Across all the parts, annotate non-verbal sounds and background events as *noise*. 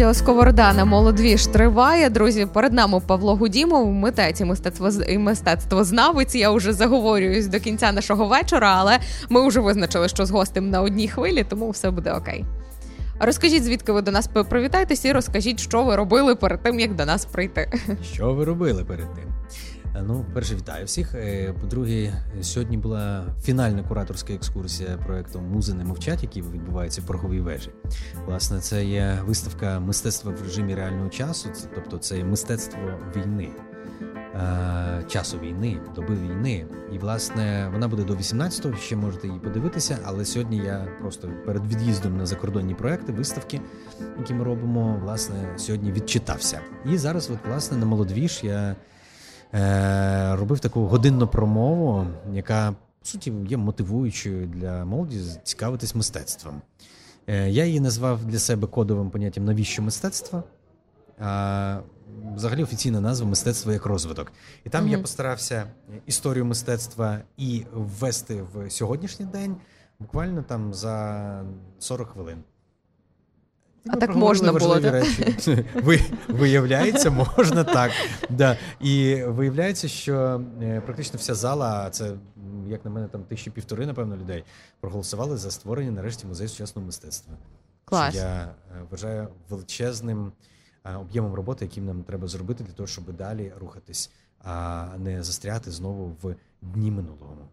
Радіо Сковорода на молодвіж триває. Друзі, перед нами Павло Гудімов, митець і мистецтво і мистецтвознавець. Я вже заговорююсь до кінця нашого вечора, але ми вже визначили, що з гостем на одній хвилі, тому все буде окей. Розкажіть, звідки ви до нас привітаєтесь, і розкажіть, що ви робили перед тим, як до нас прийти. Що ви робили перед тим? Е, ну, перше, вітаю всіх. Е, по-друге, сьогодні була фінальна кураторська екскурсія проекту Музи не мовчать, який відбувається в Порговій вежі. Власне, це є виставка мистецтва в режимі реального часу, тобто це є мистецтво війни. Е, часу війни, доби війни, і власне вона буде до 18-го, Ще можете її подивитися. Але сьогодні я просто перед від'їздом на закордонні проекти, виставки, які ми робимо, власне, сьогодні відчитався. І зараз, от власне, на молодвіж я робив таку годинну промову, яка по суті є мотивуючою для молоді цікавитись мистецтвом. Е, Я її назвав для себе кодовим поняттям навіщо мистецтво. А Взагалі офіційна назва мистецтво як розвиток. І там mm-hmm. я постарався історію мистецтва і ввести в сьогоднішній день буквально там за 40 хвилин. А так можна було речі. *laughs* Ви, Виявляється, можна так. Да. І виявляється, що е, практично вся зала, а це, як на мене, там тисячі півтори, напевно, людей проголосували за створення нарешті музею сучасного мистецтва. Клас. Що я е, вважаю величезним е, об'ємом роботи, яким нам треба зробити для того, щоб далі рухатись, а не застряти знову в дні минулого.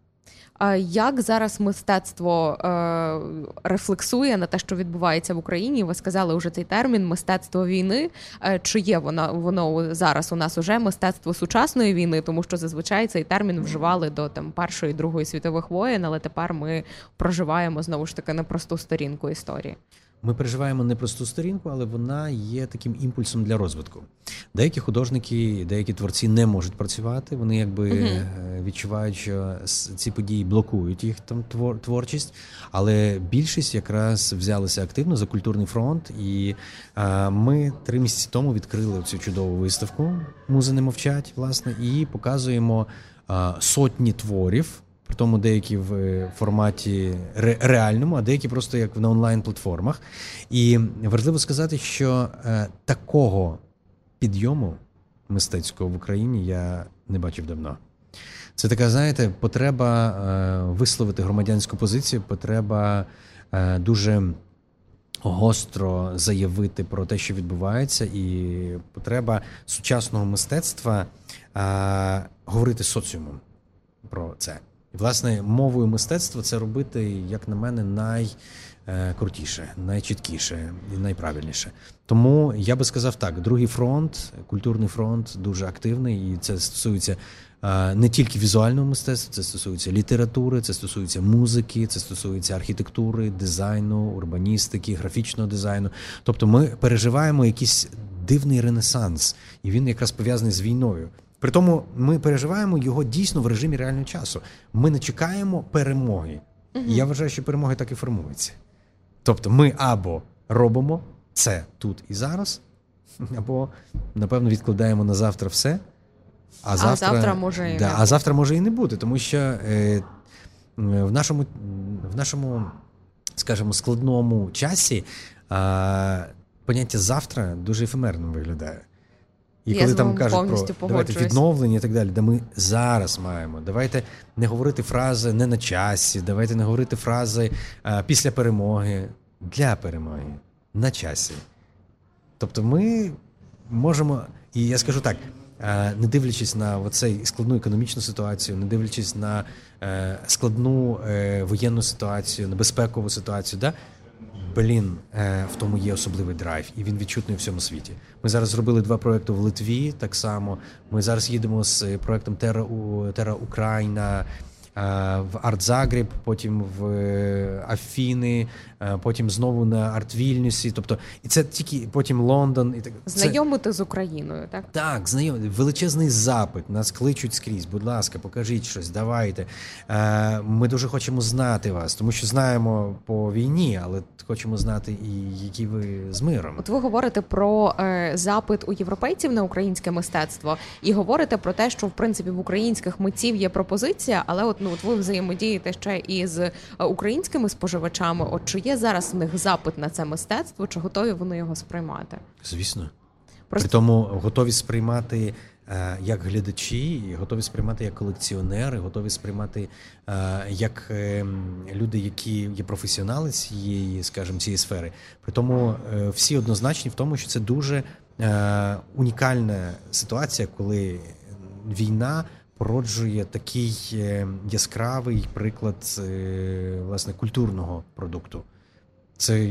Як зараз мистецтво е, рефлексує на те, що відбувається в Україні? Ви сказали вже цей термін мистецтво війни. Е, чи є воно воно зараз у нас уже мистецтво сучасної війни? Тому що зазвичай цей термін вживали до там першої другої світових воєн, але тепер ми проживаємо знову ж таки непросту сторінку історії. Ми переживаємо непросту сторінку, але вона є таким імпульсом для розвитку. Деякі художники, деякі творці не можуть працювати. Вони якби uh відчувають, що ці події блокують їх там творчість. Але більшість якраз взялися активно за культурний фронт, і а, ми три місяці тому відкрили цю чудову виставку Музи не мовчать, власне, і показуємо а, сотні творів. При тому деякі в е, форматі реальному, а деякі просто як на онлайн-платформах. І важливо сказати, що е, такого підйому мистецького в Україні я не бачив давно. Це така, знаєте, потреба е, висловити громадянську позицію, потреба дуже гостро заявити про те, що відбувається, і потреба сучасного мистецтва говорити соціумом про це. І, власне, мовою мистецтва це робити, як на мене, найкрутіше, найчіткіше і найправильніше. Тому я би сказав так: другий фронт, культурний фронт дуже активний, і це стосується не тільки візуального мистецтва, це стосується літератури, це стосується музики, це стосується архітектури, дизайну, урбаністики, графічного дизайну. Тобто, ми переживаємо якийсь дивний ренесанс, і він якраз пов'язаний з війною. При тому ми переживаємо його дійсно в режимі реального часу. Ми не чекаємо перемоги. Угу. І я вважаю, що перемоги так і формуються. Тобто, ми або робимо це тут і зараз, або, напевно, відкладаємо на завтра все. А завтра, а завтра може і да, а завтра може і не бути, тому що е, в нашому, в нашому, скажімо, складному часі е, поняття завтра дуже ефемерним виглядає. І Я коли там кажуть про давайте відновлення і так далі, де ми зараз маємо. Давайте не говорити фрази не на часі, давайте не говорити фрази а, після перемоги для перемоги на часі. Тобто ми можемо, і я скажу так. Не дивлячись на цей складну економічну ситуацію, не дивлячись на е, складну е, воєнну ситуацію, на безпекову ситуацію, да блін, е, в тому є особливий драйв, і він відчутний у всьому світі. Ми зараз зробили два проекти в Литві. Так само ми зараз їдемо з проектом Тера Тера Україна. Е, в Арт-Загреб, потім в е, Афіни, потім знову на Арт-Вільнюсі. Тобто, і це тільки потім Лондон. І так знайомити з Україною, так Так, знайомити. величезний запит. Нас кличуть скрізь. Будь ласка, покажіть щось, давайте. Ми дуже хочемо знати вас, тому що знаємо по війні, але хочемо знати і які ви з миром. От ви говорите про е, запит у європейців на українське мистецтво, і говорите про те, що в принципі в українських митців є пропозиція, але от ну от ви взаємодієте ще із українськими споживачами. От чи є зараз в них запит на це мистецтво, чи готові вони його сприймати? Звісно. Просто... При тому готові сприймати е, як глядачі, готові сприймати як колекціонери, готові сприймати е, як е, люди, які є професіонали цієї, скажімо, цієї сфери. При тому всі однозначні в тому, що це дуже унікальна ситуація, коли війна. Породжує такий яскравий приклад власне культурного продукту. Це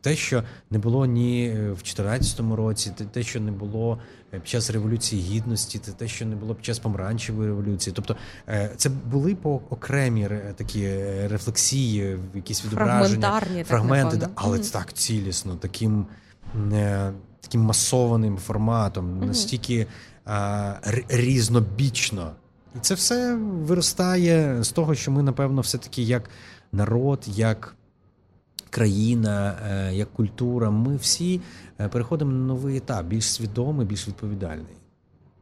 те, що не було ні в 2014 році, те, що не було е, під час революції гідності, те, що не було під час помаранчевої революції. Тобто е, це були по окремі такі е, рефлексії, якісь відображення, фрагменти, так, але mm так цілісно, таким таким масованим форматом, mm настільки різнобічно. І це все виростає з того, що ми, напевно, все-таки як народ, як країна, е, як культура, ми всі е, переходимо на новий етап, більш свідомий, більш відповідальний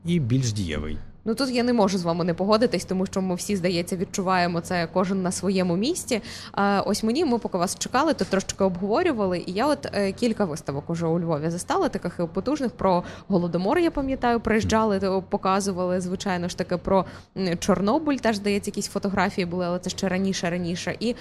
і більш дієвий. Ну тут я не можу з вами не погодитись, тому що ми всі, здається, відчуваємо це кожен на своєму місці. А ось мені ми поки вас чекали, то трошки обговорювали. І я от е, кілька виставок уже у Львові застала, таких потужних про голодомор. Я пам'ятаю, приїжджали, то показували звичайно ж таки про Чорнобиль. Теж здається, якісь фотографії були, але це ще раніше, раніше. І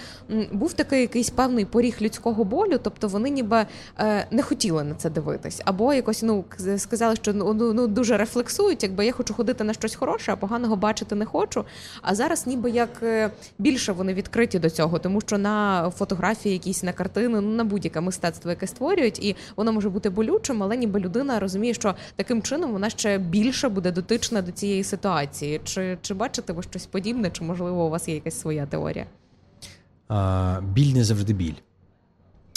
був такий якийсь певний поріг людського болю, тобто вони ніби е, не хотіли на це дивитись, або якось ну сказали, що ну, ну, ну дуже рефлексують, якби я хочу ходити на щось щось хороше, а поганого бачити не хочу. А зараз, ніби як е, більше вони відкриті до цього, тому що на фотографії, якісь на картини, ну на будь-яке мистецтво, яке створюють, і воно може бути болючим, але ніби людина розуміє, що таким чином вона ще більше буде дотична до цієї ситуації. Чи чи бачите ви щось подібне, чи можливо у вас є якась своя теорія? А, Біль не завжди біль.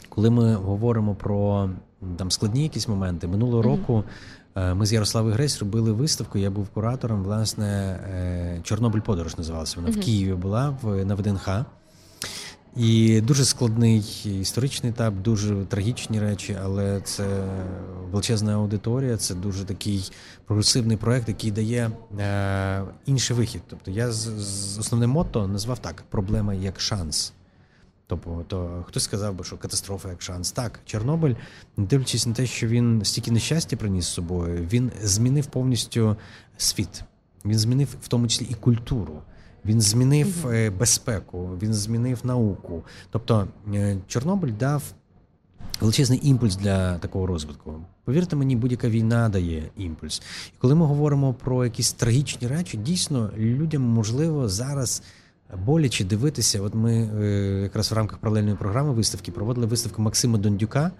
Коли ми говоримо про там складні якісь моменти минулого mm-hmm. року. Е, ми з Ярославою Гресь робили виставку. Я був куратором. Власне, е, Чорнобиль подорож називалася. Вона в Києві була в на ВДНХ. І дуже складний історичний етап, дуже трагічні речі, але це величезна аудиторія, це дуже такий прогресивний проект, який дає е, інший вихід. Тобто я з, з основним мото назвав так: проблема як шанс. Тобто, то хтось сказав би, що катастрофа як шанс. Так, Чорнобиль, не дивлячись на те, що він стільки нещастя приніс з собою, він змінив повністю світ. Він змінив в тому числі і культуру. Він змінив mm безпеку, він змінив науку. Тобто е, Чорнобиль дав величезний імпульс для такого розвитку. Повірте мені, будь-яка війна дає імпульс. І коли ми говоримо про якісь трагічні речі, дійсно людям можливо зараз боляче дивитися. От ми е, якраз в рамках паралельної програми виставки проводили виставку Максима Дондюка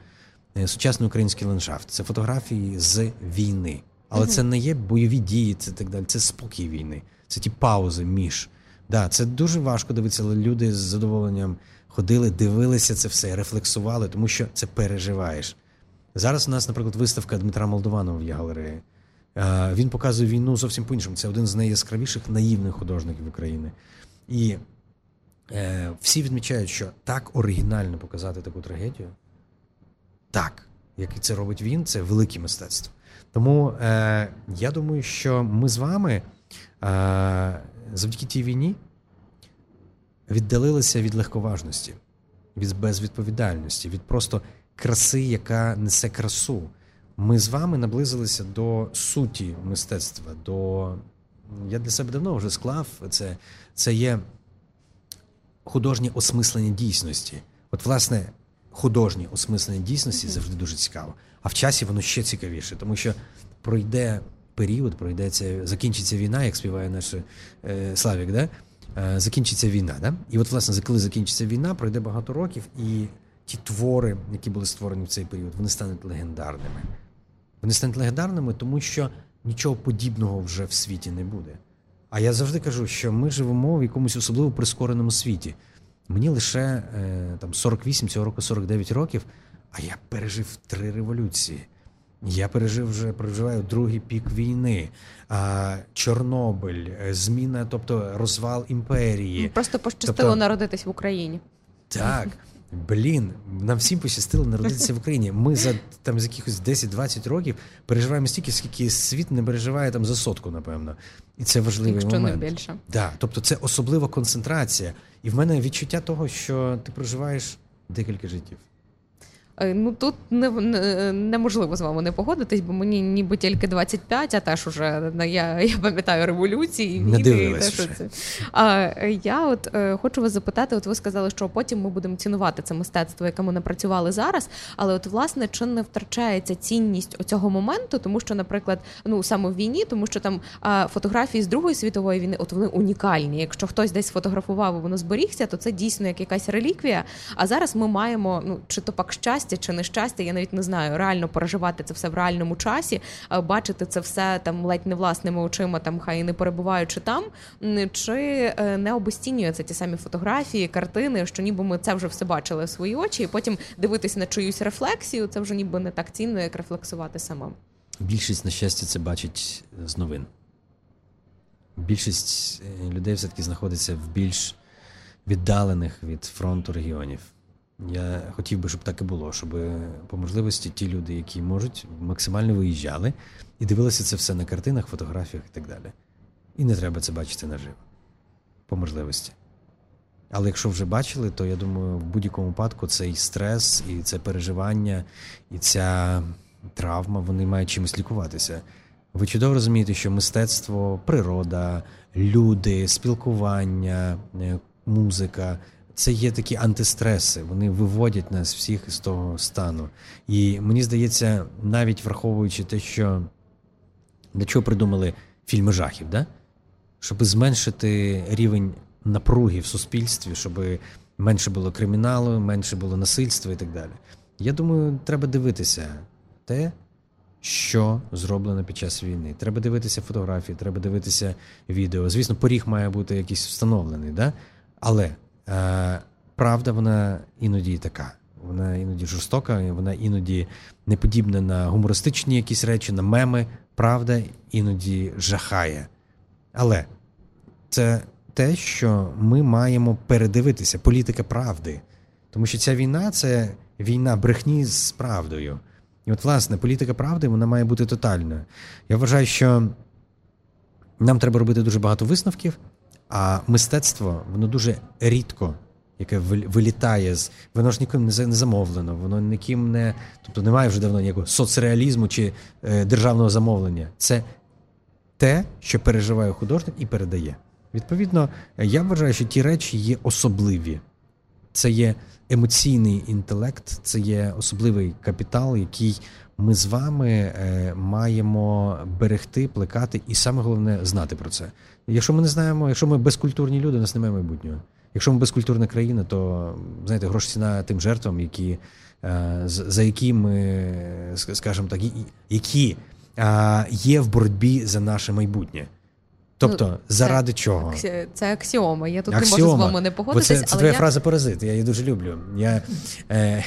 е, Сучасний український ландшафт. Це фотографії з війни. Але це не є бойові дії, це так далі. Це спокій війни, це ті паузи між. Да, Це дуже важко дивитися, але люди з задоволенням ходили, дивилися це все, рефлексували, тому що це переживаєш. Зараз у нас, наприклад, виставка Дмитра Молдованова в галереї. Він показує війну зовсім по-іншому. Це один з найяскравіших наївних художників України. І е, всі відмічають, що так оригінально показати таку трагедію, так, як і це робить він, це велике мистецтво. Тому е, я думаю, що ми з вами е, завдяки тій війні віддалилися від легковажності, від безвідповідальності, від просто краси, яка несе красу. Ми з вами наблизилися до суті мистецтва, до я для себе давно вже склав це. Це є художнє осмислення дійсності. От, власне, художнє осмислення дійсності завжди дуже цікаво. А в часі воно ще цікавіше, тому що пройде період, пройдеться, закінчиться війна, як співає наш е, Славік, да? Е, закінчиться війна. Да? І от, власне, коли закінчиться війна, пройде багато років, і ті твори, які були створені в цей період, вони стануть легендарними. Вони стануть легендарними, тому що нічого подібного вже в світі не буде. А я завжди кажу, що ми живемо в якомусь особливо прискореному світі. Мені лише е, там 48, цього року 49 років, а я пережив три революції. Я пережив вже проживаю другий пік війни, а, Чорнобиль, е, зміна, тобто розвал імперії. Просто пощастило тобто, народитись в Україні. Так. Блін, нам всім пощастило народитися в Україні. Ми за там з якихось 10-20 років переживаємо стільки, скільки світ не переживає там за сотку, напевно. І це важливий Якщо момент. не більше. Да, Тобто це особлива концентрація. І в мене відчуття того, що ти проживаєш декілька життів. Е, ну тут не, не, неможливо з вами не погодитись, бо мені ніби тільки 25, а теж уже я *laughs* я пам'ятаю революції, і те, це. А я от е, хочу вас запитати: от ви сказали, що потім ми будемо цінувати це мистецтво, яке ми напрацювали зараз. Але от власне чи не втрачається цінність оцього моменту, тому що, наприклад, ну саме в війні, тому що там фотографії з Другої світової війни, от вони унікальні. Якщо хтось десь фотографував, і воно зберігся, то це дійсно як якась реліквія. А зараз ми маємо ну чи то пак щастя щастя чи нещастя, я навіть не знаю, реально переживати це все в реальному часі, бачити це все там ледь не власними очима, там хай не перебуваючи там, чи е, не обостінюються ті самі фотографії, картини, що ніби ми це вже все бачили в свої очі, і потім дивитись на чиюсь рефлексію, це вже ніби не так цінно, як рефлексувати самим. Більшість на щастя це бачить з новин. Більшість е, людей все таки знаходиться в більш віддалених від фронту регіонів. Я хотів би, щоб так і було, щоб по можливості ті люди, які можуть, максимально виїжджали і дивилися це все на картинах, фотографіях і так далі. І не треба це бачити наживо. По можливості. Але якщо вже бачили, то я думаю, в будь-якому випадку цей стрес, і це переживання, і ця травма, вони мають чимось лікуватися. Ви чудово розумієте, що мистецтво, природа, люди, спілкування, е, музика це є такі антистреси, вони виводять нас всіх з того стану. І мені здається, навіть враховуючи те, що для чого придумали фільми жахів, да? щоб зменшити рівень напруги в суспільстві, щоб менше було криміналу, менше було насильства і так далі. Я думаю, треба дивитися те, що зроблено під час війни. Треба дивитися фотографії, треба дивитися відео. Звісно, поріг має бути якийсь встановлений, да? але правда, вона іноді така. Вона іноді жорстока, вона іноді не подібна на гумористичні якісь речі, на меми. Правда, іноді жахає. Але це те, що ми маємо передивитися, політика правди. Тому що ця війна це війна брехні з правдою. І от, власне, політика правди вона має бути тотальною. Я вважаю, що нам треба робити дуже багато висновків, а мистецтво воно дуже рідко, яке вилітає з воно ж ніким не замовлено, воно ніким не тобто немає вже давно ніякого соцреалізму чи е, державного замовлення. Це те, що переживає художник і передає. Відповідно, я вважаю, що ті речі є особливі. Це є емоційний інтелект, це є особливий капітал, який ми з вами е, маємо берегти, плекати, і саме головне знати про це. Якщо ми не знаємо, якщо ми безкультурні люди, у нас немає майбутнього. Якщо ми безкультурна країна, то знаєте, гроші ціна тим жертвам, які е, за які ми скажімо так, які є в боротьбі за наше майбутнє. Тобто, ну, заради це, чого? Це аксіома. Я тут аксіома. не можу з вами не погодитися. Це, це твоя я... фраза паразит, я її дуже люблю. Я, е,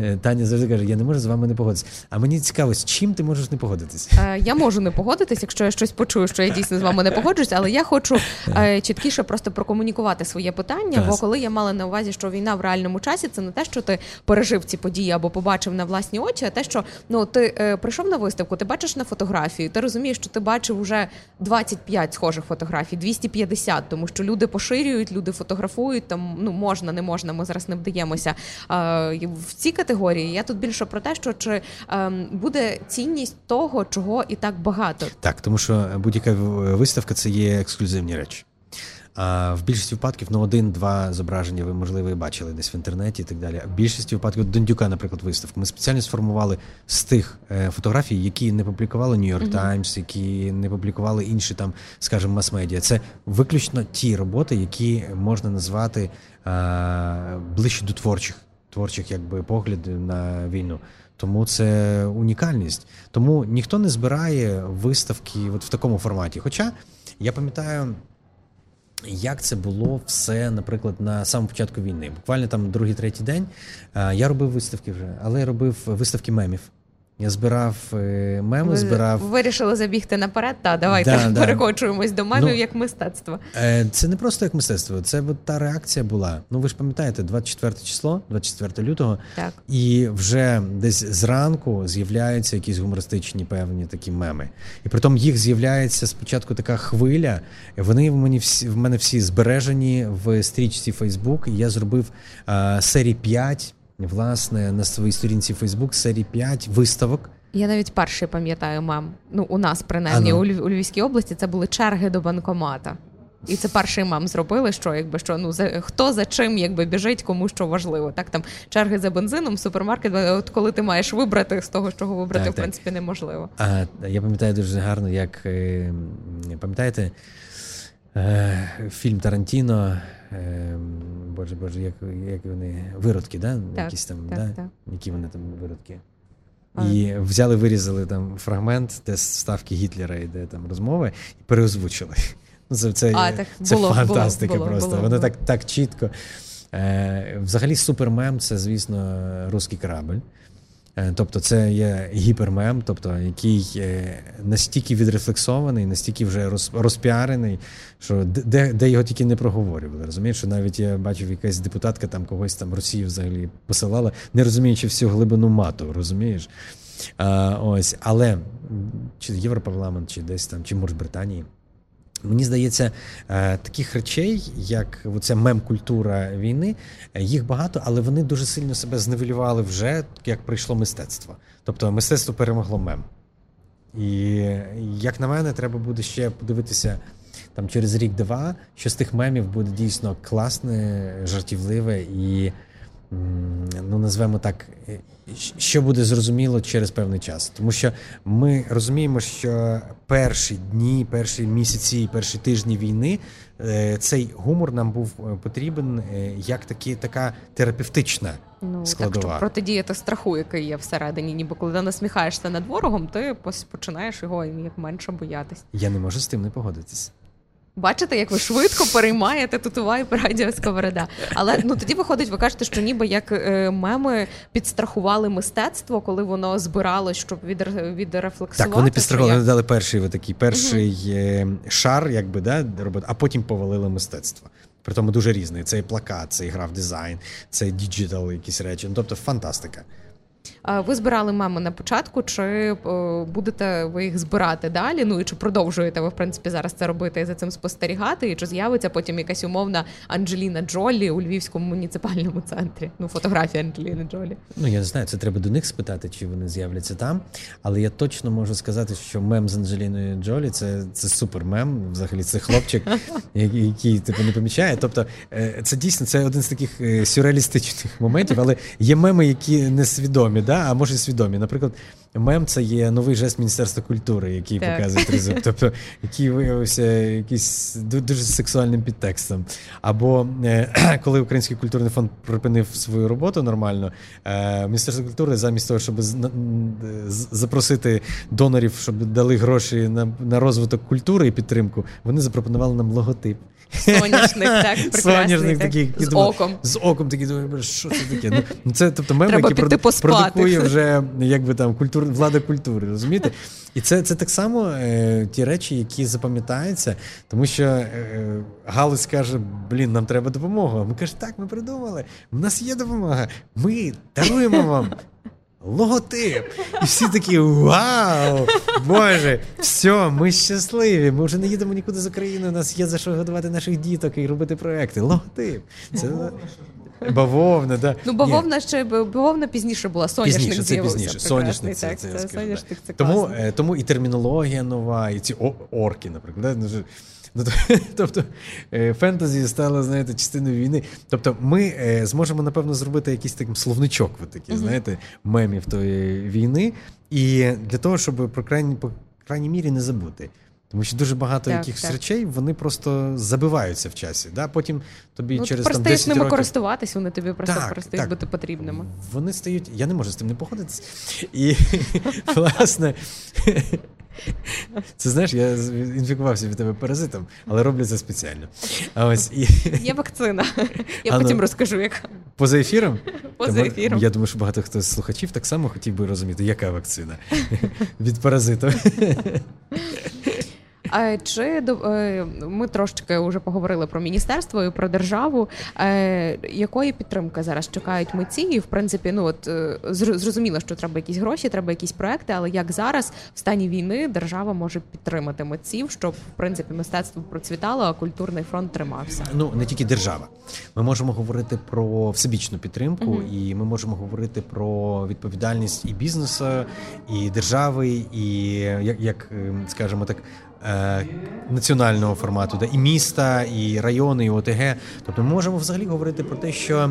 е, *laughs* Таня завжди каже, я не можу з вами не погодитися. А мені цікаво, з чим ти можеш не погодитися? Е, я можу не погодитись, якщо я щось почую, що я дійсно з вами не погоджуюсь, але я хочу е, чіткіше просто прокомунікувати своє питання. Клас. Бо коли я мала на увазі, що війна в реальному часі, це не те, що ти пережив ці події або побачив на власні очі, а те, що ну ти е, прийшов на виставку, ти бачиш на фотографію, ти розумієш, що ти бачив уже 25 схожих фотографій, 250, тому що люди поширюють, люди фотографують. Там ну можна, не можна. Ми зараз не вдаємося в ці категорії. Я тут більше про те, що чи ем, буде цінність того, чого і так багато, так тому що будь-яка виставка це є ексклюзивні речі. А в більшості випадків ну один-два зображення ви можливо і бачили десь в інтернеті і так далі. А в більшості випадків Дондюка, наприклад, виставку. Ми спеціально сформували з тих е, фотографій, які не публікували Нью-Йорк Таймс, які не публікували інші там, скажімо, мас-медіа. Це виключно ті роботи, які можна назвати а, ближче до творчих творчих, якби поглядів на війну. Тому це унікальність. Тому ніхто не збирає виставки от в такому форматі. Хоча я пам'ятаю. Як це було все, наприклад, на самому початку війни? Буквально там другий, третій день я робив виставки вже, але я робив виставки мемів. Я збирав е, меми, Ви збирав. Вирішили забігти наперед, та давайте Да, *laughs* да. перекочуємось до мемів Ну, як мистецтво. Е, Це не просто як мистецтво, це от та реакція була. Ну ви ж пам'ятаєте, 24 число, 24 лютого, Так. і вже десь зранку з'являються якісь гумористичні певні такі меми. І притом їх з'являється спочатку така хвиля. Вони в мені всі в мене всі збережені в стрічці Facebook. І я зробив е, серії 5, власне, на своїй сторінці Facebook серії 5 виставок. Я навіть перший пам'ятаю мем. Ну, у нас принаймні ну. у, Льв- у Львівській області це були черги до банкомата. І це перший мем зробили, що якби що ну за хто за чим якби біжить, кому що важливо. Так там черги за бензином, супермаркет. От коли ти маєш вибрати з того, чого вибрати, Так, в так. принципі, неможливо. А я пам'ятаю дуже гарно, як е, пам'ятаєте фільм Тарантіно. Е, боже, боже, як, як вони виродки, да? Так, Якісь там, так, да? так. які вони там виродки. А. І взяли, вирізали там фрагмент, де ставки Гітлера йде там розмови, і переозвучили. *laughs* Ну, Це, це, А, так це було, фантастика було, було, просто. було, Воно так, так чітко. Е, взагалі, супермем це, звісно, русський корабль. Е, Тобто це є гіпермем, тобто який е, настільки відрефлексований, настільки вже розпіарений, що де- де, його тільки не проговорювали. Розумієш, що навіть я бачив, якась депутатка там когось там Росію взагалі посилала, не розуміючи всю глибину мату, розумієш? А, ось, але чи Європарламент, чи десь там, чи може Британії. Мені здається, е, таких речей, як оця мем-культура війни, їх багато, але вони дуже сильно себе зневелювали вже, як прийшло мистецтво. Тобто мистецтво перемогло мем. І як на мене, треба буде ще подивитися там через рік-два, що з тих мемів буде дійсно класне, жартівливе і, ну назвемо так, е, що буде зрозуміло через певний час. Тому що ми розуміємо, що перші дні, перші місяці, перші тижні війни е, цей гумор нам був е, потрібен як такі, така терапевтична Ну так, складова. щоб протидіяти страху, який є всередині. Ніби коли ти насміхаєшся над ворогом, ти починаєш його як менше боятись. Я не можу з тим не погодитись. Бачите, як ви швидко переймаєте тут вайп радіо Сковорода. Але ну тоді виходить, ви кажете, що ніби як е, меми підстрахували мистецтво, коли воно збиралось, щоб відре- відрефлексувати. Так, вони підстрахували, вони дали перший такий перший е, шар, якби да, роботи, а потім повалили мистецтво. При тому дуже різний. Це і плакат, це і графдизайн, це і digital, якісь речі. Ну, тобто фантастика. Ви збирали меми на початку, чи е, будете ви їх збирати далі? Ну і чи продовжуєте ви в принципі зараз це робити і за цим спостерігати? І чи з'явиться потім якась умовна Анджеліна Джолі у Львівському муніципальному центрі? Ну, фотографія Анджеліни Джолі. Ну, я не знаю, це треба до них спитати, чи вони з'являться там. Але я точно можу сказати, що мем з Анджеліною Джолі це, це супер мем. Взагалі, це хлопчик, *laughs* який, який типу не помічає. Тобто, е, це дійсно це один з таких е, сюрреалістичних моментів, але є меми, які несвідомі, да? а може свідомі. Наприклад, мем це є новий жест Міністерства культури, який Так. показує тризуб. *laughs* Тобто, який виявився якийсь дуже сексуальним підтекстом. Або е, *clears throat* коли Український культурний фонд припинив свою роботу нормально, е, Міністерство культури замість того, щоб запросити донорів, щоб дали гроші на, на розвиток культури і підтримку, вони запропонували нам логотип. Соняшник, так, *laughs* прекрасний, такий, з оком. З оком такий думаю, що це таке? Ну, це тобто мем, який продукує вже якби там культур, влада культури, розумієте? І це, це так само е, ті речі, які запам'ятаються, тому що е, Галузь каже: блін, нам треба допомога. Ми кажемо, так, ми придумали. У нас є допомога. Ми даруємо вам. Логотип. І всі такі вау! Боже, все, ми щасливі. Ми вже не їдемо нікуди з України. У нас є за що годувати наших діток і робити проекти. Логотип. Це бавовна, да. Ну, бавовна ще бавовна пізніше була. Соняшник Пізніше, це пізніше. Соняшник це, текст, це соняшник Тому, класно. е, тому і термінологія нова, і ці орки, наприклад. да, ну, *laughs* тобто е, фентезі стало, знаєте, частиною війни. Тобто, ми е, зможемо, напевно, зробити якийсь такий словничок, от такий, знаєте, мемів тої війни. І для того, щоб про крайній, по крайній мірі не забути. Тому що дуже багато Так, якихось так. речей вони просто забиваються в часі. Да? Потім тобі Ну, через там, перестаєш 10 ними років... користуватись, вони тобі просто Так, перестають так. бути потрібними. Вони стають. Я не можу з тим не погодитися. І *laughs* власне. Це знаєш, я інфікувався від тебе паразитом, але роблю це спеціально. А ось і *laughs* Є вакцина. Я А ну. потім розкажу, яка. Поза ефіром? Поза ефіром. Я думаю, що багато хто з слухачів так само хотів би розуміти, яка вакцина *laughs* від паразиту. Чи е, ми трошечки вже поговорили про міністерство і про державу? Е, якої підтримки зараз чекають митці? І в принципі, ну от е, зрозуміло, що треба якісь гроші, треба якісь проекти, але як зараз в стані війни держава може підтримати митців, щоб в принципі мистецтво процвітало, а культурний фронт тримався? Ну не тільки держава. Ми можемо говорити про всебічну підтримку, угу. і ми можемо говорити про відповідальність і бізнесу, і держави, і як, як скажімо так. Е, національного формату, де і міста, і райони, і ОТГ. Тобто, ми можемо взагалі говорити про те, що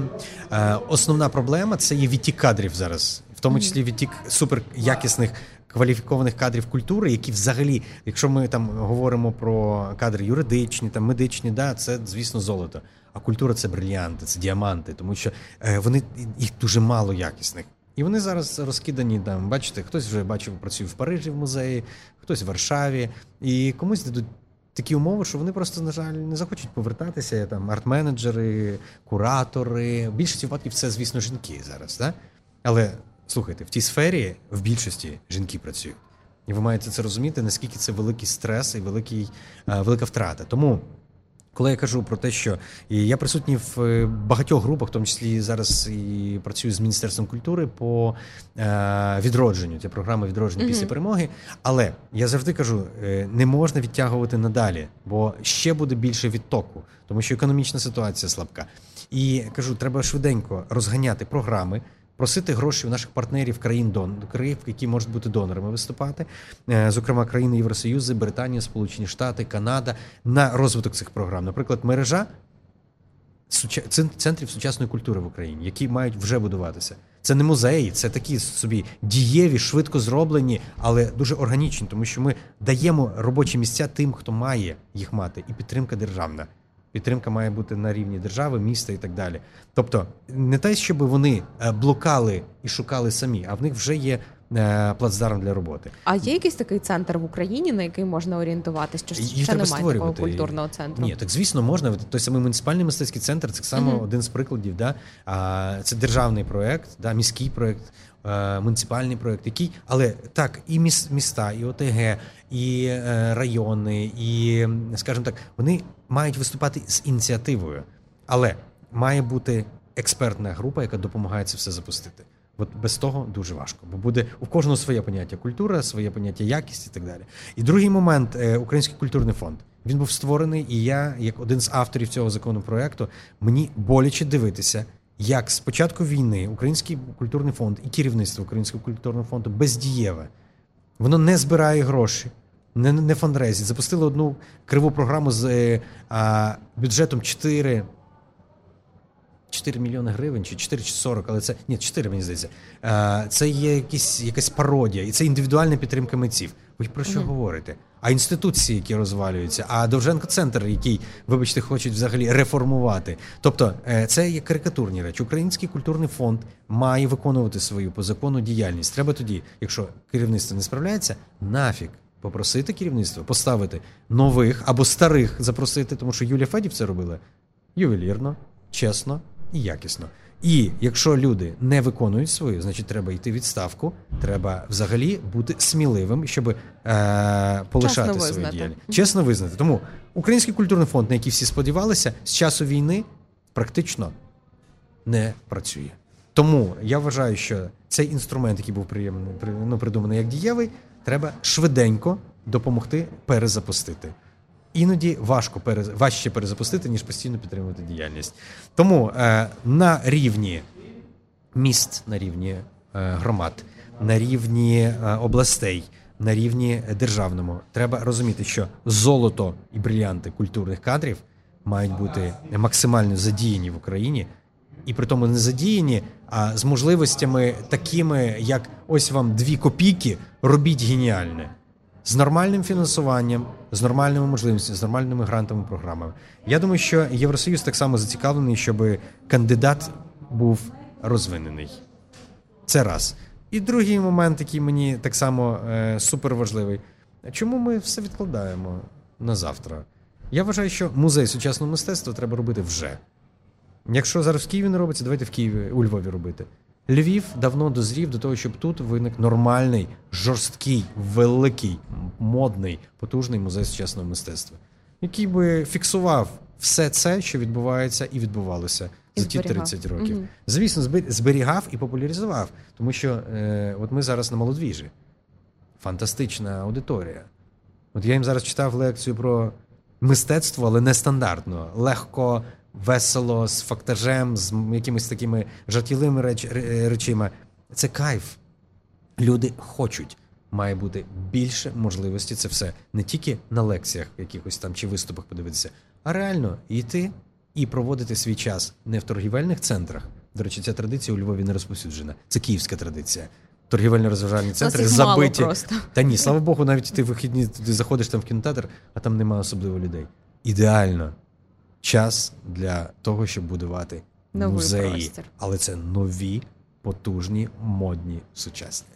е, основна проблема це є відтік кадрів зараз, в тому числі відтік суперякісних кваліфікованих кадрів культури, які взагалі, якщо ми там говоримо про кадри юридичні, там медичні, да, це звісно золото. А культура це брильянти, це діаманти, тому що е, вони їх дуже мало якісних. І вони зараз розкидані там. Бачите, хтось вже бачив, працює в Парижі в музеї, хтось в Варшаві, і комусь дадуть такі умови, що вони просто, на жаль, не захочуть повертатися. Там арт-менеджери, куратори. В більшості випадків це, звісно, жінки зараз. Да? Але слухайте, в тій сфері в більшості жінки працюють. І ви маєте це розуміти, наскільки це великий стрес і великий, велика втрата. Тому коли я кажу про те, що я присутній в е, багатьох групах, в тому числі зараз і працюю з міністерством культури по е, відродженню Це програми відродження mm-hmm. після перемоги. Але я завжди кажу: е, не можна відтягувати надалі, бо ще буде більше відтоку, тому що економічна ситуація слабка. І кажу, треба швиденько розганяти програми просити гроші у наших партнерів країн донорів, які можуть бути донорами виступати, е, зокрема країни Євросоюзу, Британія, Сполучені Штати, Канада на розвиток цих програм. Наприклад, мережа центрів сучасної культури в Україні, які мають вже будуватися. Це не музеї, це такі собі дієві, швидко зроблені, але дуже органічні, тому що ми даємо робочі місця тим, хто має їх мати, і підтримка державна. Підтримка має бути на рівні держави, міста і так далі. Тобто, не те, щоб вони е, блокали і шукали самі, а в них вже є е, плацдарм для роботи. А є якийсь такий центр в Україні, на який можна орієнтуватися? Що Їх ще немає такого культурного центру? Ні, так звісно, можна. Той самий муніципальний мистецький центр це саме uh-huh. один з прикладів. Да? Це державний проект, да, міський проект. Е, муніципальний проект, який, але так, і міста, і ОТГ, і райони, і, скажімо так, вони мають виступати з ініціативою, але має бути експертна група, яка допомагає це все запустити. От без того дуже важко, бо буде у кожного своє поняття культура, своє поняття якість і так далі. І другий момент е, Український культурний фонд. Він був створений, і я, як один з авторів цього законопроекту, мені боляче дивитися, як з початку війни Український культурний фонд і керівництво Українського культурного фонду бездієве. Воно не збирає гроші, не не фандрезить. Запустили одну криву програму з е, а, бюджетом 4 4 мільйони гривень, чи 4 чи 40, але це ні, 4, мені здається. А, Це є якісь, якась пародія, і це індивідуальна підтримка митців. Ви про що mm-hmm. говорите? А інституції, які розвалюються, а Довженко центр, який, вибачте, хочуть взагалі реформувати. Тобто, е, це є карикатурні речі. Український культурний фонд має виконувати свою по закону діяльність. Треба тоді, якщо керівництво не справляється, нафіг попросити керівництво поставити нових або старих запросити, тому що Юлія Федів це робила ювелірно, чесно і якісно. І якщо люди не виконують свою, значить треба йти відставку. Треба взагалі бути сміливим, щоб е, полишати Чесно свою діяльність. Чесно визнати. Тому Український культурний фонд, на який всі сподівалися, з часу війни практично не працює. Тому я вважаю, що цей інструмент, який був приємний, ну, придуманий як дієвий, треба швиденько допомогти перезапустити іноді важко важче перезапустити, ніж постійно підтримувати діяльність. Тому е, на рівні міст, на рівні е, громад, на рівні е, областей, на рівні державному треба розуміти, що золото і брилянти культурних кадрів мають бути максимально задіяні в Україні. І при тому не задіяні, а з можливостями такими, як ось вам дві копійки, робіть геніальне з нормальним фінансуванням, з нормальними можливостями, з нормальними грантовими програмами. Я думаю, що Євросоюз так само зацікавлений, щоб кандидат був розвинений. Це раз. І другий момент, який мені так само е, супер важливий. Чому ми все відкладаємо на завтра? Я вважаю, що музей сучасного мистецтва треба робити вже. Якщо зараз в Києві не робиться, давайте в Києві у Львові робити. Львів давно дозрів до того, щоб тут виник нормальний, жорсткий, великий, модний, потужний музей сучасного мистецтва, який би фіксував все це, що відбувається і відбувалося І за ті 30 років. Мгм. Звісно, збер- зберігав і популяризував, тому що е, от ми зараз на молодвіжі. Фантастична аудиторія. От я їм зараз читав лекцію про мистецтво, але нестандартно, легко, весело, з фактажем, з якимись такими жартівливими реч, ре- речима. Це кайф. Люди хочуть. Має бути більше можливості це все не тільки на лекціях якихось там чи виступах подивитися, а реально йти і проводити свій час не в торгівельних центрах. До речі, ця традиція у Львові не розповсюджена. Це київська традиція. Торгівельно-розважальні центри їх мало забиті. просто. Та ні, слава Богу, навіть ти вихідні ти заходиш там в кінотеатр, а там немає особливо людей. Ідеально час для того, щоб будувати Новий музеї. простір. Але це нові, потужні, модні, сучасні.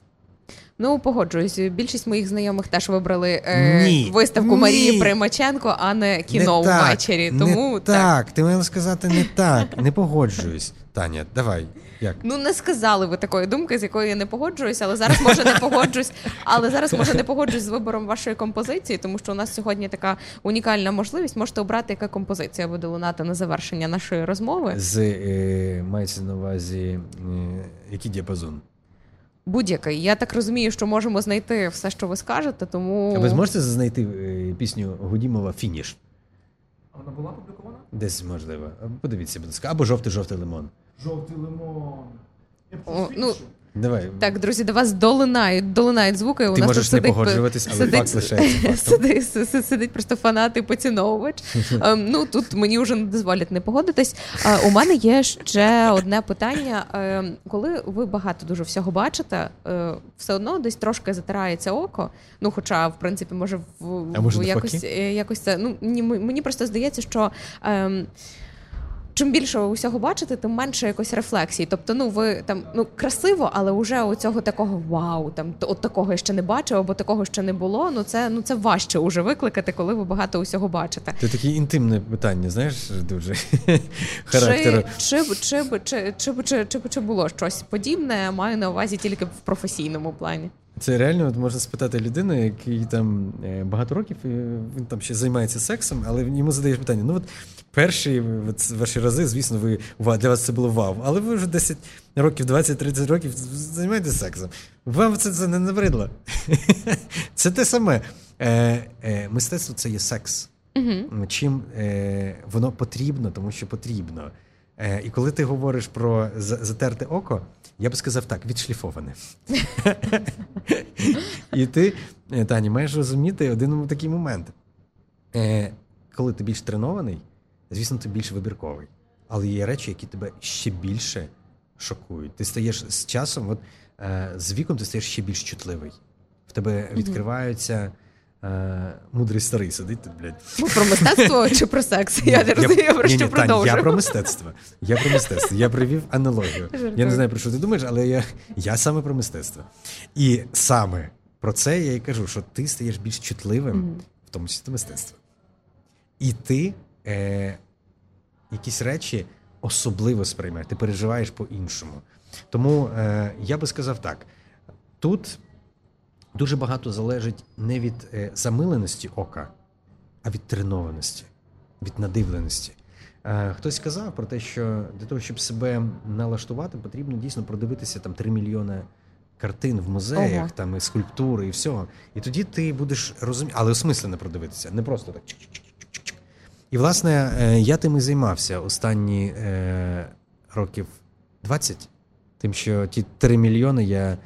Ну, погоджуюсь. Більшість моїх знайомих теж вибрали е, Ні, виставку ні. Марії Примаченко, а не кіно не так, ввечері. не Тому так. Ти мала сказати не так. Не погоджуюсь. Таня, давай. Як? Ну не сказали ви такої думки, з якою я не погоджуюсь, але зараз може не погоджусь. Але зараз може не погоджусь з вибором вашої композиції, тому що у нас сьогодні така унікальна можливість. Можете обрати, яка композиція буде лунати на завершення нашої розмови. З е, мається на увазі е, який діапазон? Будь-який. Я так розумію, що можемо знайти все, що ви скажете, тому А ви зможете знайти е, пісню Гудімова Фініш? А вона була опублікована? Десь можливо. Подивіться, будь ласка, або жовтий-жовтий лимон. Жовтий лимон. Я О, ну. Давай. так, друзі, до вас долинають, долинають звуки. У Ти нас можеш тут не сидить, погоджуватись, але сидить, факт лишається *laughs* сидить, си- си- сидить просто фанат і поціновувач. *laughs* Ем, ну тут мені вже не дозволять не погодитись. Е, у мене є ще одне питання. Ем, коли ви багато дуже всього бачите, е, все одно десь трошки затирається око. Ну, хоча, в принципі, може, в, А може, в якось, навпаки? е, якось це. Ну ні, мені просто здається, що чим більше ви усього бачите, тим менше якось рефлексії. Тобто, ну ви там ну красиво, але уже оцього такого вау, там от такого я ще не бачив, або такого ще не було. Ну це ну це важче уже викликати, коли ви багато усього бачите. Це таке інтимне питання, знаєш, дуже *laughs* характер Чи чи, чи, чи, чи було щось подібне? Маю на увазі тільки в професійному плані. Це реально от можна спитати людину, який там е, багато років він там ще займається сексом, але йому задаєш питання: ну от перші ваші рази, звісно, ви для вас це було вау. Але ви вже 10 років, 20-30 років займаєтеся сексом. Вам це, це не набридло. *laughs* Це те саме. Е, е, мистецтво це є секс. Угу. Чим е, воно потрібно, тому що потрібно. Е, і коли ти говориш про затерте око, я би сказав так, відшліфоване. *laughs* І ти, е, Тані, маєш розуміти один такий момент. Е, коли ти більш тренований, звісно, ти більш вибірковий. Але є речі, які тебе ще більше шокують. Ти стаєш з часом, от, е, з віком ти стаєш ще більш чутливий. В тебе відкриваються. Е, мудрий старий сидить тут, блядь. Ми про мистецтво *laughs* чи про секс? Я не розумію, про що Тань, Я про мистецтво. Я про мистецтво. Я привів аналогію. Я не знаю, про що ти думаєш, але я, я саме про мистецтво. І саме про це я і кажу, що ти стаєш більш чутливим, в тому числі до мистецтва. І ти е, якісь речі особливо сприймаєш, ти переживаєш по-іншому. Тому е, я би сказав так: тут дуже багато залежить не від е, замиленості ока, а від тренованості, від надивленості. Е, Хтось сказав про те, що для того, щоб себе налаштувати, потрібно дійсно продивитися там 3 мільйони картин в музеях, Ого. там і скульптури, і всього. І тоді ти будеш розуміти, але осмислено продивитися, не просто так. чик-чик-чик-чик-чик. І, власне, е, я тим і займався останні е, років 20, тим, що ті 3 мільйони я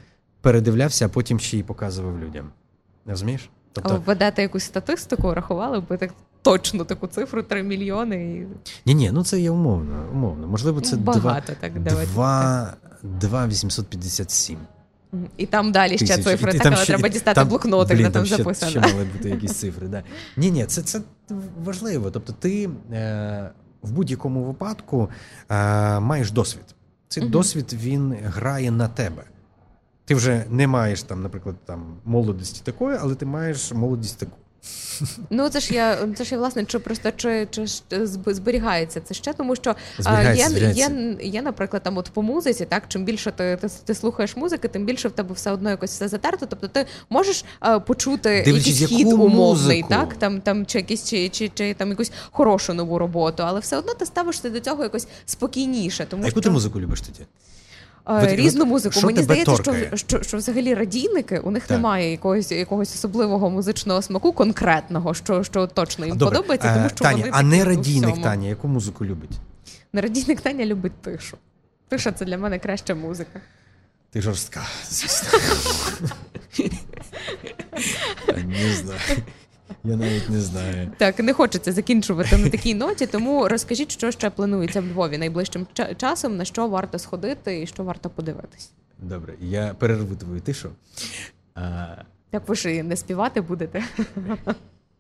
передивлявся, а потім ще й показував людям. Розумієш? Тобто, ви ведете якусь статистику, рахували б так точно таку цифру 3 мільйони і ні, ні, ну це є умовно. умовно. Можливо, це Ну, 2, багато так давайте. 2, 2 857. І там далі ще цифри, так, але треба дістати блокнотик, де там записано. Ще мали бути якісь цифри. Да. Ні, ні, це, це важливо. Тобто, ти е, в будь-якому випадку е, маєш досвід. Цей Мгм. досвід він грає на тебе. Ти вже не маєш там, наприклад, там молодості такої, але ти маєш молодість таку. Ну це ж я це ж я власне, чи просто чи чи зберігається це ще, тому що є, є, є, наприклад, там от по музиці, так чим більше ти, ти ти, слухаєш музики, тим більше в тебе все одно якось все затерто. Тобто ти можеш а, почути Дивлячись, якийсь хід умовний, музику. так там там чи якісь чи, чи, чи там якусь хорошу нову роботу, але все одно ти ставишся до цього якось спокійніше. Тому а яку ти музику любиш тоді? Різну музику. Що Мені здається, що, що що, взагалі радійники у них так. немає якогось якогось особливого музичного смаку, конкретного, що що точно їм Добре. подобається, тому що Таня, вони а не радійник Таня, яку музику любить? Не радійник Таня любить тишу. Тиша це для мене краща музика. Ти жорстка, звісно. *laughs* Не знаю. Я навіть не знаю. Так, не хочеться закінчувати на такій ноті, тому розкажіть, що ще планується в Львові найближчим часом, на що варто сходити і що варто подивитись. Добре, я перерву твою тишу. А... Так ви ж і не співати будете.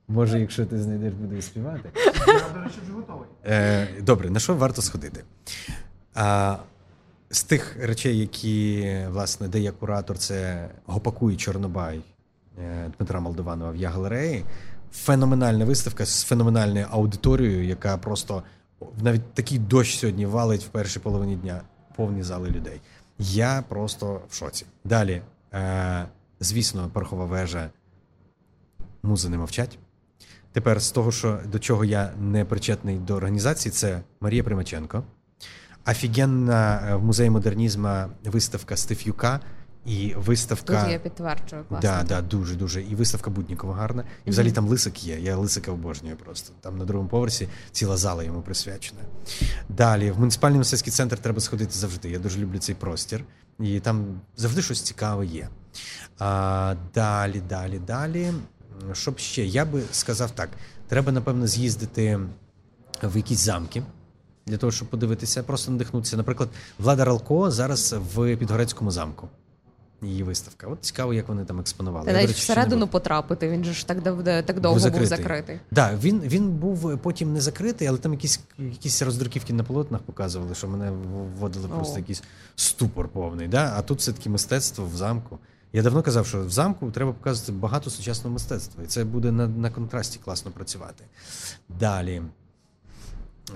Може, якщо ти знайдеш, буду співати. Я, до речі, вже готовий. Е, Добре, на що варто сходити? А, З тих речей, які, власне, де я куратор, це Гопаку і Чорнобай Дмитра Молдованова в Я галереї феноменальна виставка з феноменальною аудиторією, яка просто навіть такий дощ сьогодні валить в першій половині дня, повні зали людей. Я просто в шоці. Далі, е, звісно, порохова вежа, музи не мовчать. Тепер з того, що до чого я не причетний до організації, це Марія Примаченко. Офігенна е, в музеї модернізму виставка Стеф'юка і виставка. Тут я підтверджую, класно. Да, да, дуже дуже. І виставка Буднікова гарна. І взагалі mm-hmm. там лисик є. Я лисика обожнюю просто. Там на другому поверсі ціла зала йому присвячена. Далі, в муніципальний мистецький центр треба сходити завжди. Я дуже люблю цей простір. І там завжди щось цікаве є. А, Далі, далі, далі. Щоб ще? Я би сказав так: треба, напевно, з'їздити в якісь замки. Для того, щоб подивитися, просто надихнутися. Наприклад, Влада Ралко зараз в Підгорецькому замку її виставка. От цікаво, як вони там експонували. Та навіть всередину потрапити. Він же ж так так довго був закритий. Був закритий. Да, він він був потім не закритий, але там якісь якісь роздруківки на полотнах показували, що мене вводили просто О. якийсь ступор повний. Да? А тут все таки мистецтво в замку. Я давно казав, що в замку треба показувати багато сучасного мистецтва, і це буде на на контрасті класно працювати. Далі.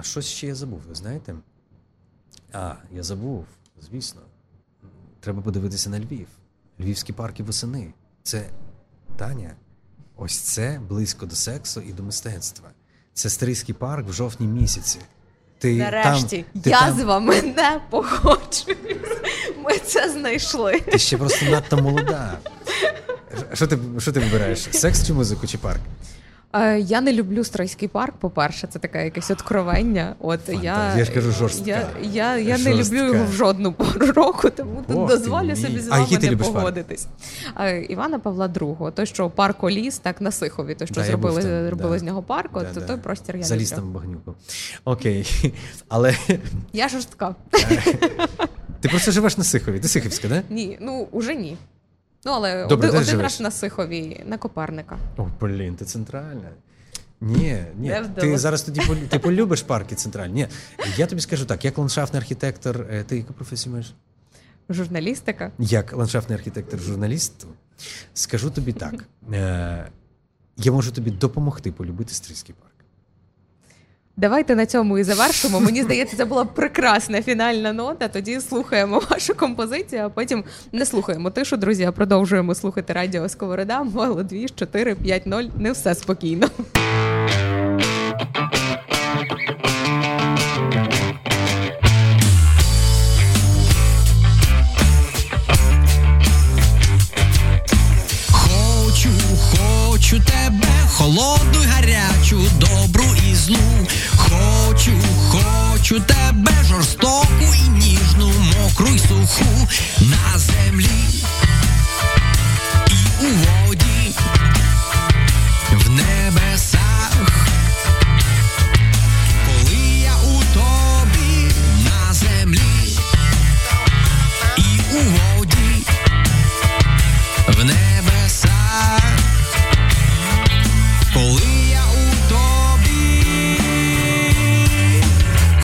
Щось ще я забув, ви знаєте? А, я забув, звісно треба подивитися на Львів. Львівські парки восени. Це Таня. Ось це близько до сексу і до мистецтва. Це Стрийський парк в жовтні місяці. Ти Нарешті там, ти я там... з вами не погоджуюсь. Ми це знайшли. Ти ще просто надто молода. Що ти що ти вибираєш? Секс чи музику, чи парк? Е, я не люблю Стройський парк. По-перше, це таке якесь откровення. От я я ж кажу жорстка. Я я, я не люблю його в жодну пору року, тому Ох, дозволю собі з вами не погодитись. Парк? Е, Івана Павла II, той, що парк Оліс, так на Сихові, той, що да, зробили там, зробили да. з нього парк, да, той простір я Заліз там багнюку. Окей. *laughs* Але я жорстка. *laughs* Ти просто живеш на Сихові. Ти Сихівська, да? Ні, ну уже ні. Ну, але Добре, один, один раз на Сихові, на Коперника. О, блін, ти центральна. Ні, ні, ти зараз тоді ти полюбиш парки центральні. Ні, Я тобі скажу так: як ландшафтний архітектор, е, ти яку професію маєш? Журналістика. Як ландшафтний архітектор журналіст, скажу тобі так: е, я можу тобі допомогти полюбити Стрільський парк. Давайте на цьому і завершимо. Мені здається, це була прекрасна фінальна нота. Тоді слухаємо вашу композицію, а потім не слухаємо тишу, друзі. а Продовжуємо слухати радіо Сковорода. Мало 2, 4, 5, 0. Не все спокійно. Хочу тебе жорстоку і ніжну, мокру й суху на землі і у воді.